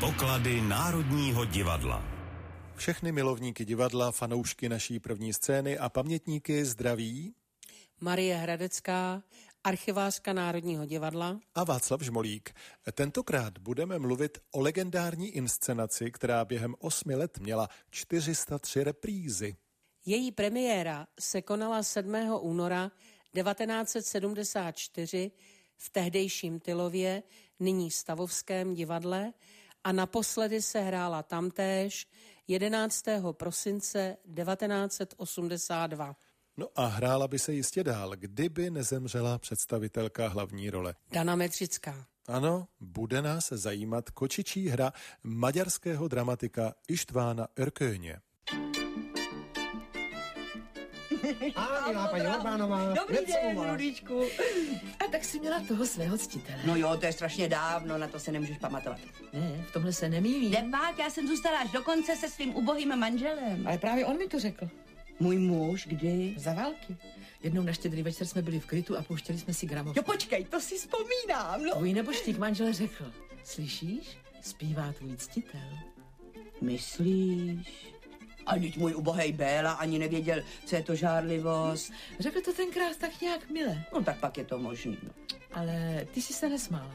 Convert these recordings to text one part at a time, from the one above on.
Poklady Národního divadla. Všechny milovníky divadla, fanoušky naší první scény a pamětníky zdraví Marie Hradecká, archivářka Národního divadla. A Václav Žmolík. Tentokrát budeme mluvit o legendární inscenaci, která během osmi let měla 403 reprízy. Její premiéra se konala 7. února 1974 v tehdejším Tylově, nyní Stavovském divadle a naposledy se hrála tamtéž 11. prosince 1982. No a hrála by se jistě dál, kdyby nezemřela představitelka hlavní role. Dana Metřická. Ano, bude nás zajímat kočičí hra maďarského dramatika Ištvána Örköně. A milá paní Orbánová. Dobrý den, Rudičku. A tak si měla toho svého ctitele. No jo, to je strašně dávno, na to se nemůžeš pamatovat. Ne, v tomhle se nemýlí. Nebát, já jsem zůstala až do konce se svým ubohým manželem. Ale právě on mi to řekl. Můj muž, kdy? Za války. Jednou na štědrý večer jsme byli v krytu a pouštěli jsme si gramofon. Jo, počkej, to si vzpomínám, no. Tvůj neboštík manžel řekl, slyšíš, zpívá tvůj ctitel. Myslíš? A teď můj ubohej Béla ani nevěděl, co je to žárlivost. Řekl to tenkrát tak nějak mile. No tak pak je to možný. No. Ale ty jsi se nesmála.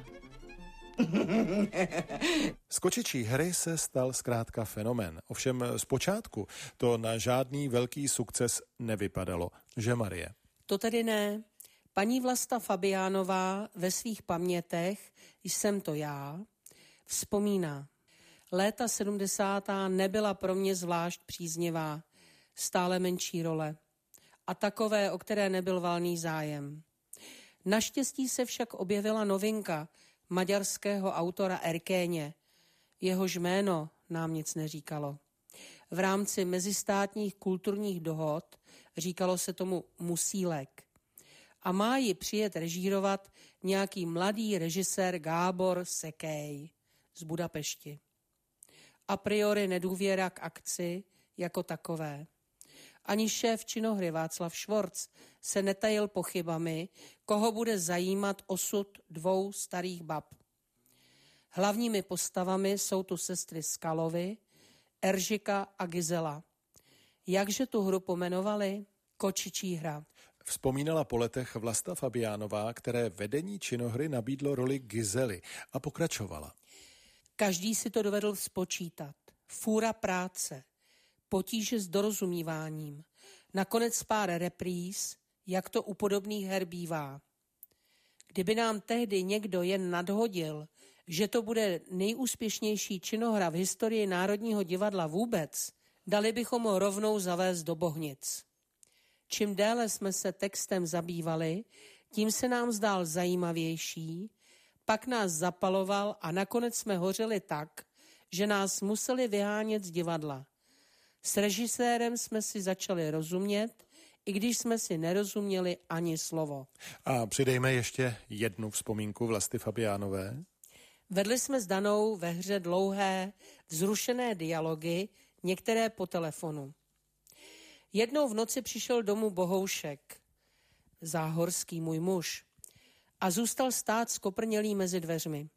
Z kočičí hry se stal zkrátka fenomén. Ovšem zpočátku to na žádný velký sukces nevypadalo, že Marie? To tedy ne. Paní Vlasta Fabiánová ve svých pamětech, jsem to já, vzpomíná. Léta 70. nebyla pro mě zvlášť příznivá, stále menší role. A takové, o které nebyl valný zájem. Naštěstí se však objevila novinka maďarského autora Erkéně. Jehož jméno nám nic neříkalo. V rámci mezistátních kulturních dohod říkalo se tomu musílek. A má ji přijet režírovat nějaký mladý režisér Gábor Sekej z Budapešti a priori nedůvěra k akci jako takové. Ani šéf činohry Václav Švorc se netajil pochybami, koho bude zajímat osud dvou starých bab. Hlavními postavami jsou tu sestry Skalovy, Eržika a Gizela. Jakže tu hru pomenovali? Kočičí hra. Vzpomínala po letech Vlasta Fabiánová, které vedení činohry nabídlo roli Gizely a pokračovala. Každý si to dovedl spočítat. Fůra práce, potíže s dorozumíváním, nakonec pár repríz, jak to u podobných her bývá. Kdyby nám tehdy někdo jen nadhodil, že to bude nejúspěšnější činohra v historii Národního divadla vůbec, dali bychom ho rovnou zavést do Bohnic. Čím déle jsme se textem zabývali, tím se nám zdál zajímavější pak nás zapaloval a nakonec jsme hořeli tak, že nás museli vyhánět z divadla. S režisérem jsme si začali rozumět, i když jsme si nerozuměli ani slovo. A přidejme ještě jednu vzpomínku Vlasty Fabiánové. Vedli jsme s Danou ve hře dlouhé, vzrušené dialogy, některé po telefonu. Jednou v noci přišel domů Bohoušek, záhorský můj muž a zůstal stát skoprnělý mezi dveřmi.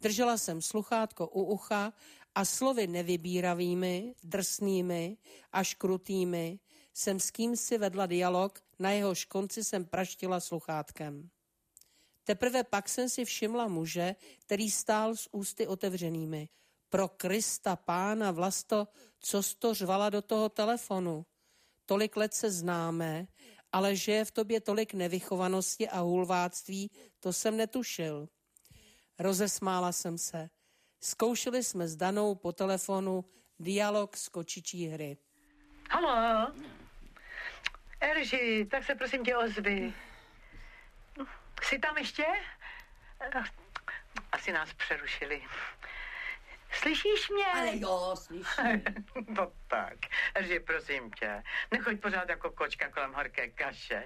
Držela jsem sluchátko u ucha a slovy nevybíravými, drsnými až krutými jsem s kým si vedla dialog, na jehož konci jsem praštila sluchátkem. Teprve pak jsem si všimla muže, který stál s ústy otevřenými. Pro Krista pána Vlasto, co to řvala do toho telefonu? Tolik let se známe ale že je v tobě tolik nevychovanosti a hulváctví, to jsem netušil. Rozesmála jsem se. Zkoušeli jsme s Danou po telefonu dialog z kočičí hry. Halo? Erži, tak se prosím tě ozvi. Jsi tam ještě? Asi nás přerušili. Slyšíš mě? Ale jo, slyším. no tak, že prosím tě, nechoď pořád jako kočka kolem horké kaše.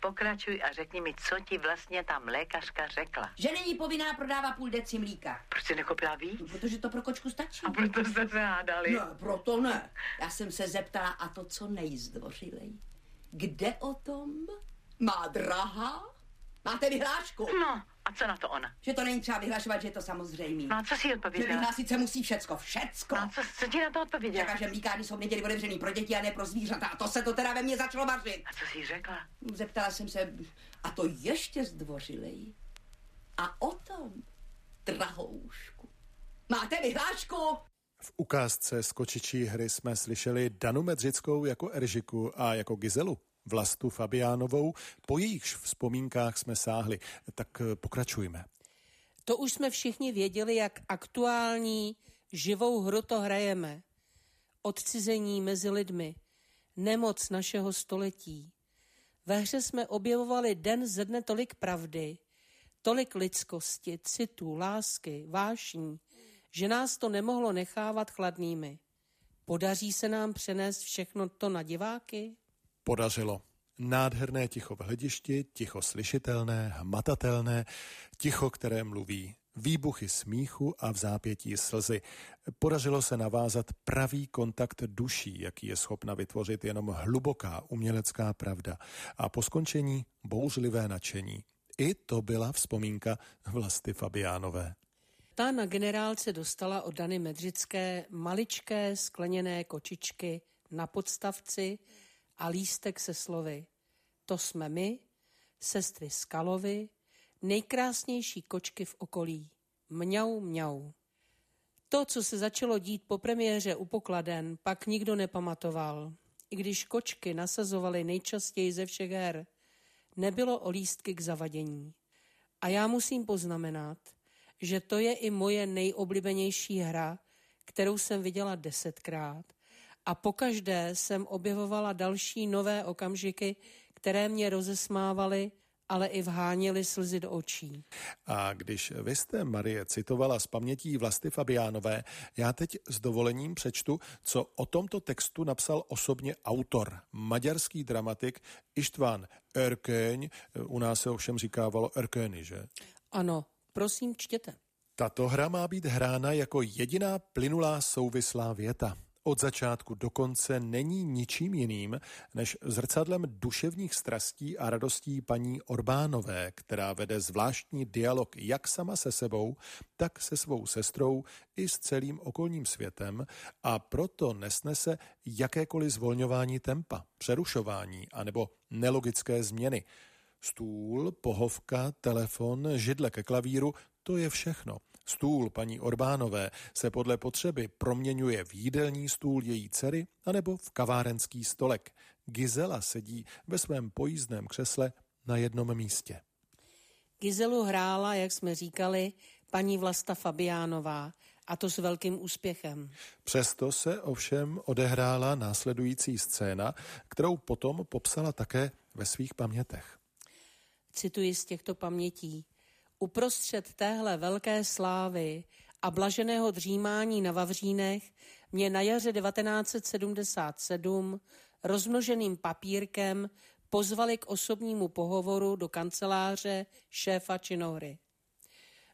Pokračuj a řekni mi, co ti vlastně tam lékařka řekla. Že není povinná prodávat půl deci mlíka. Proč jsi nekoupila víc? No, protože to pro kočku stačí. A proto se zhádali. Ne, proto ne. Já jsem se zeptala a to, co nejzdvořilej. Kde o tom? Má drahá? Máte vyhlášku? No, A co na to ona? Že to není třeba vyhlašovat, že je to samozřejmý. No a co si jí že odpověděla? vyhlásit se musí všecko, všecko. No a co, co ti na to odpověděla? Řekla, že mlíkárny jsou v neděli otevřený pro děti a ne pro zvířata. A to se to teda ve mně začalo vařit. A co jsi řekla? Zeptala jsem se, a to ještě zdvořilej. A o tom, drahoušku. Máte vyhlášku? V ukázce z kočičí hry jsme slyšeli Danu Medřickou jako Eržiku a jako Gizelu. Vlastu Fabiánovou, po jejichž vzpomínkách jsme sáhli. Tak eh, pokračujme. To už jsme všichni věděli, jak aktuální živou hru to hrajeme. Odcizení mezi lidmi, nemoc našeho století. Ve hře jsme objevovali den ze dne tolik pravdy, tolik lidskosti, citu, lásky, vášní, že nás to nemohlo nechávat chladnými. Podaří se nám přenést všechno to na diváky? Podařilo. Nádherné ticho v hledišti, ticho slyšitelné, hmatatelné, ticho, které mluví, výbuchy smíchu a v zápětí slzy. Podařilo se navázat pravý kontakt duší, jaký je schopna vytvořit jenom hluboká umělecká pravda. A po skončení bouřlivé nadšení. I to byla vzpomínka Vlasty Fabiánové. Ta na generálce dostala od Dany Medřické maličké skleněné kočičky na podstavci a lístek se slovy. To jsme my, sestry Skalovi, nejkrásnější kočky v okolí. Mňau, mňau. To, co se začalo dít po premiéře u pokladen, pak nikdo nepamatoval. I když kočky nasazovaly nejčastěji ze všech her, nebylo o lístky k zavadění. A já musím poznamenat, že to je i moje nejoblíbenější hra, kterou jsem viděla desetkrát. A pokaždé jsem objevovala další nové okamžiky, které mě rozesmávaly, ale i vháněly slzy do očí. A když vy jste, Marie, citovala z pamětí Vlasty Fabiánové, já teď s dovolením přečtu, co o tomto textu napsal osobně autor, maďarský dramatik Ištván Erköň, u nás se ovšem říkávalo Erköny, že? Ano, prosím, čtěte. Tato hra má být hrána jako jediná plynulá souvislá věta od začátku do konce není ničím jiným než zrcadlem duševních strastí a radostí paní Orbánové, která vede zvláštní dialog jak sama se sebou, tak se svou sestrou i s celým okolním světem a proto nesnese jakékoliv zvolňování tempa, přerušování anebo nelogické změny. Stůl, pohovka, telefon, židle ke klavíru, to je všechno. Stůl paní Orbánové se podle potřeby proměňuje v jídelní stůl její dcery anebo v kavárenský stolek. Gizela sedí ve svém pojízdném křesle na jednom místě. Gizelu hrála, jak jsme říkali, paní Vlasta Fabiánová a to s velkým úspěchem. Přesto se ovšem odehrála následující scéna, kterou potom popsala také ve svých pamětech. Cituji z těchto pamětí. Uprostřed téhle velké slávy a blaženého dřímání na Vavřínech mě na jaře 1977 rozmnoženým papírkem pozvali k osobnímu pohovoru do kanceláře šéfa činohry.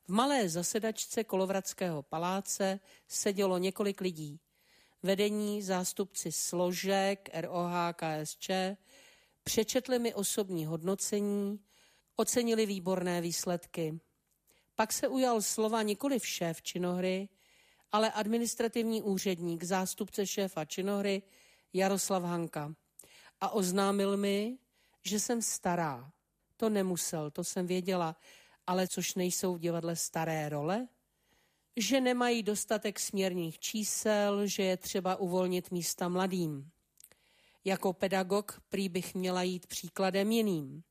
V malé zasedačce Kolovradského paláce sedělo několik lidí. Vedení, zástupci složek, ROH, KSČ, přečetli mi osobní hodnocení, ocenili výborné výsledky. Pak se ujal slova nikoli šéf činohry, ale administrativní úředník, zástupce šéfa činohry Jaroslav Hanka. A oznámil mi, že jsem stará. To nemusel, to jsem věděla, ale což nejsou v divadle staré role? Že nemají dostatek směrných čísel, že je třeba uvolnit místa mladým. Jako pedagog prý bych měla jít příkladem jiným.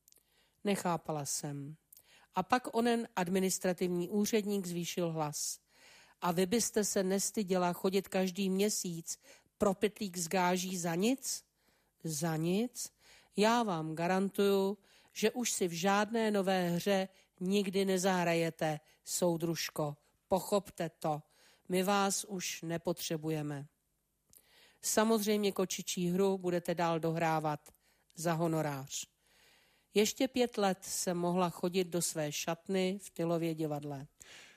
Nechápala jsem. A pak onen administrativní úředník zvýšil hlas. A vy byste se nestyděla chodit každý měsíc pro pytlík z gáží za nic? Za nic? Já vám garantuju, že už si v žádné nové hře nikdy nezahrajete, soudružko. Pochopte to. My vás už nepotřebujeme. Samozřejmě kočičí hru budete dál dohrávat za honorář. Ještě pět let se mohla chodit do své šatny v Tylově divadle.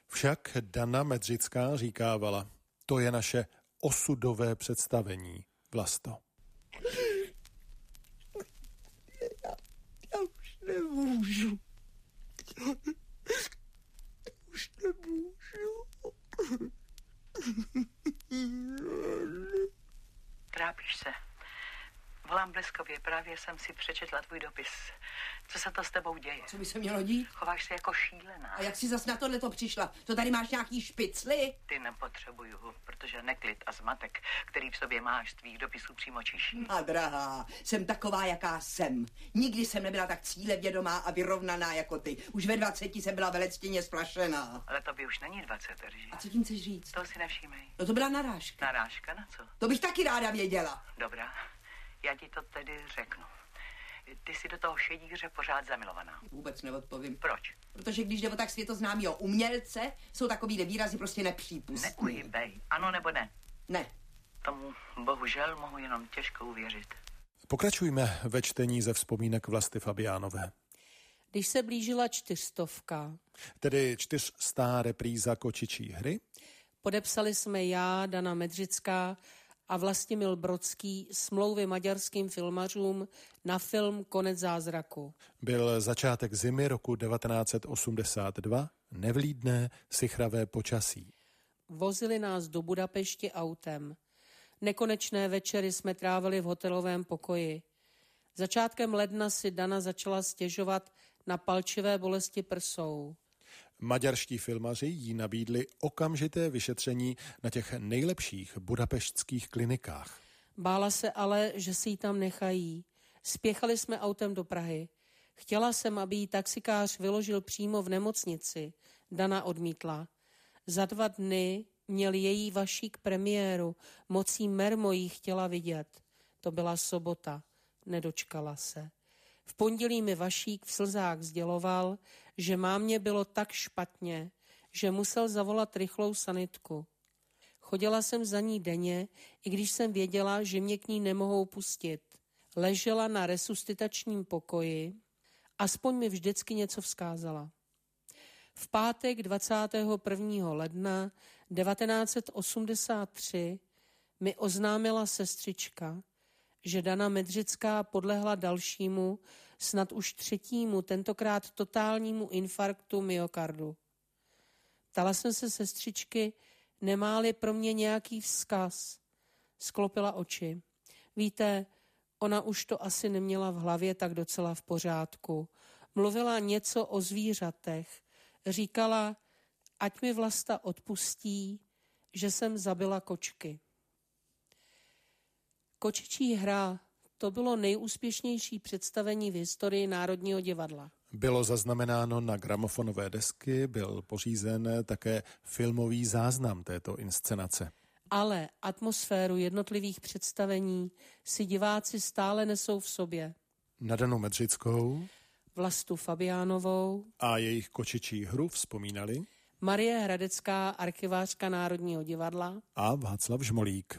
Však Dana Medřická říkávala, to je naše osudové představení, Vlasto. Já, já už nemůžu. Bleskově, právě jsem si přečetla tvůj dopis. Co se to s tebou děje? Co by se mělo dít? Chováš se jako šílená. A jak jsi zas na tohle to přišla? To tady máš nějaký špicly? Ty nepotřebuju, protože neklid a zmatek, který v sobě máš z tvých dopisů přímo čiší. A drahá, jsem taková, jaká jsem. Nikdy jsem nebyla tak cílevědomá a vyrovnaná jako ty. Už ve 20 jsem byla velectěně splašená. Ale to by už není 20, Erži. A co tím chceš říct? To si nevšímej. No to byla narážka. Narážka na co? To bych taky ráda věděla. Dobrá, já ti to tedy řeknu. Ty jsi do toho šedíře pořád zamilovaná. Vůbec neodpovím. Proč? Protože když jde o tak světoznámýho umělce, jsou takovýhle výrazy prostě nepřípustné. Neuhybej. Ano nebo ne? Ne. Tomu bohužel mohu jenom těžko uvěřit. Pokračujme ve čtení ze vzpomínek Vlasty Fabiánové. Když se blížila čtyřstovka, Tedy čtyřstá repríza kočičí hry, podepsali jsme já, Dana Medřická a Vlastimil Brodský smlouvy maďarským filmařům na film Konec zázraku. byl začátek zimy roku 1982, nevlídné, sichravé počasí. Vozili nás do Budapešti autem. Nekonečné večery jsme trávili v hotelovém pokoji. Začátkem ledna si Dana začala stěžovat na palčivé bolesti prsou. Maďarští filmaři jí nabídli okamžité vyšetření na těch nejlepších budapeštských klinikách. Bála se ale, že si ji tam nechají. Spěchali jsme autem do Prahy. Chtěla jsem, aby jí taxikář vyložil přímo v nemocnici. Dana odmítla. Za dva dny měl její vašík premiéru. Mocí Mermo jí chtěla vidět. To byla sobota. Nedočkala se. V pondělí mi Vašík v slzách sděloval, že mámě bylo tak špatně, že musel zavolat rychlou sanitku. Chodila jsem za ní denně, i když jsem věděla, že mě k ní nemohou pustit. Ležela na resuscitačním pokoji, aspoň mi vždycky něco vzkázala. V pátek 21. ledna 1983 mi oznámila sestřička, že Dana Medřická podlehla dalšímu, snad už třetímu, tentokrát totálnímu infarktu myokardu. Ptala jsem se sestřičky, nemá-li pro mě nějaký vzkaz. Sklopila oči. Víte, ona už to asi neměla v hlavě tak docela v pořádku. Mluvila něco o zvířatech. Říkala, ať mi vlasta odpustí, že jsem zabila kočky. Kočičí hra to bylo nejúspěšnější představení v historii Národního divadla. Bylo zaznamenáno na gramofonové desky, byl pořízen také filmový záznam této inscenace. Ale atmosféru jednotlivých představení si diváci stále nesou v sobě. Na Danu Medřickou Vlastu Fabiánovou, a jejich kočičí hru vzpomínali Marie Hradecká, archivářka Národního divadla, a Václav Žmolík.